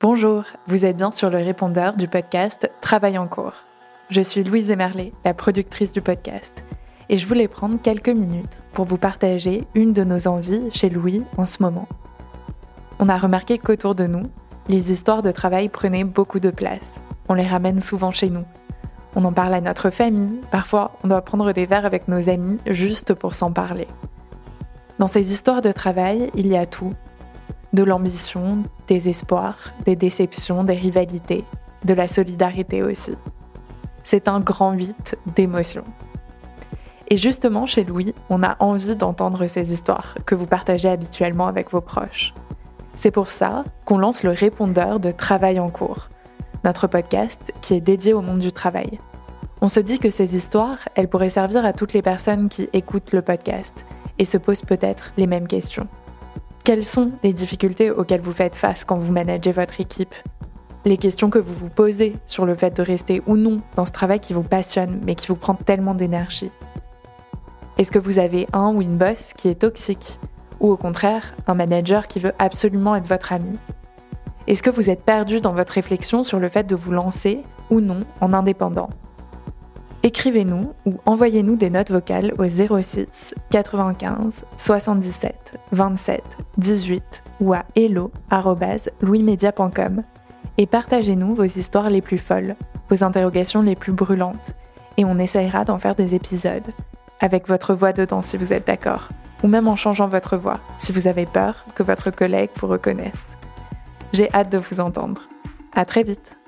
Bonjour, vous êtes bien sur le répondeur du podcast Travail en cours. Je suis Louise Emerlet, la productrice du podcast, et je voulais prendre quelques minutes pour vous partager une de nos envies chez Louis en ce moment. On a remarqué qu'autour de nous, les histoires de travail prenaient beaucoup de place. On les ramène souvent chez nous. On en parle à notre famille, parfois on doit prendre des verres avec nos amis juste pour s'en parler. Dans ces histoires de travail, il y a tout, de l'ambition, des espoirs, des déceptions, des rivalités, de la solidarité aussi. C'est un grand 8 d'émotions. Et justement, chez Louis, on a envie d'entendre ces histoires que vous partagez habituellement avec vos proches. C'est pour ça qu'on lance le répondeur de Travail en cours, notre podcast qui est dédié au monde du travail. On se dit que ces histoires, elles pourraient servir à toutes les personnes qui écoutent le podcast et se posent peut-être les mêmes questions. Quelles sont les difficultés auxquelles vous faites face quand vous managez votre équipe? Les questions que vous vous posez sur le fait de rester ou non dans ce travail qui vous passionne mais qui vous prend tellement d'énergie. Est-ce que vous avez un ou une boss qui est toxique? Ou au contraire, un manager qui veut absolument être votre ami? Est-ce que vous êtes perdu dans votre réflexion sur le fait de vous lancer ou non en indépendant? Écrivez-nous ou envoyez-nous des notes vocales au 06 95 77 27 18 ou à hello@louismedia.com et partagez-nous vos histoires les plus folles, vos interrogations les plus brûlantes et on essayera d'en faire des épisodes avec votre voix dedans si vous êtes d'accord ou même en changeant votre voix si vous avez peur que votre collègue vous reconnaisse. J'ai hâte de vous entendre. À très vite.